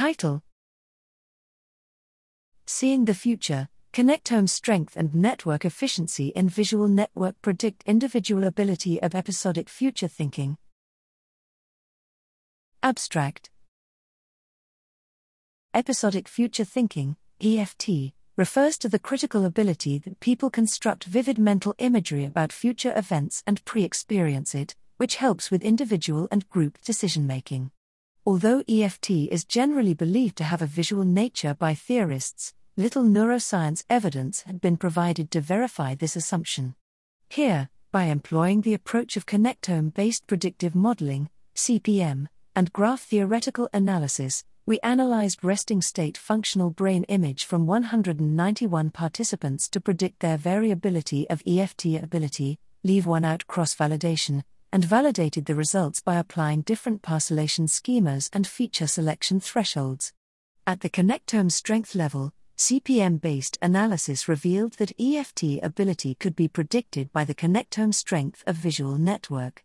Title Seeing the Future Connectome Strength and Network Efficiency in Visual Network Predict Individual Ability of Episodic Future Thinking. Abstract Episodic Future Thinking, EFT, refers to the critical ability that people construct vivid mental imagery about future events and pre experience it, which helps with individual and group decision making. Although EFT is generally believed to have a visual nature by theorists, little neuroscience evidence had been provided to verify this assumption. Here, by employing the approach of connectome based predictive modeling, CPM, and graph theoretical analysis, we analyzed resting state functional brain image from 191 participants to predict their variability of EFT ability, leave one out cross validation, and validated the results by applying different parcellation schemas and feature selection thresholds. At the connectome strength level, CPM based analysis revealed that EFT ability could be predicted by the connectome strength of visual network.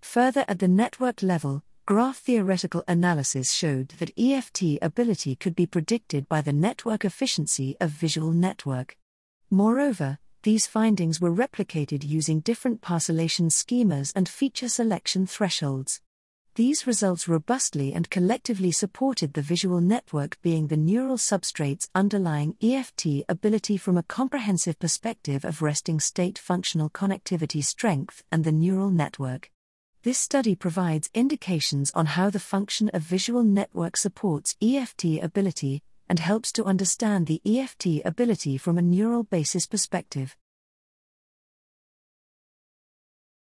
Further at the network level, Graph theoretical analysis showed that EFT ability could be predicted by the network efficiency of visual network. Moreover, these findings were replicated using different parcellation schemas and feature selection thresholds. These results robustly and collectively supported the visual network being the neural substrates underlying EFT ability from a comprehensive perspective of resting state functional connectivity strength and the neural network. This study provides indications on how the function of visual network supports EFT ability and helps to understand the EFT ability from a neural basis perspective.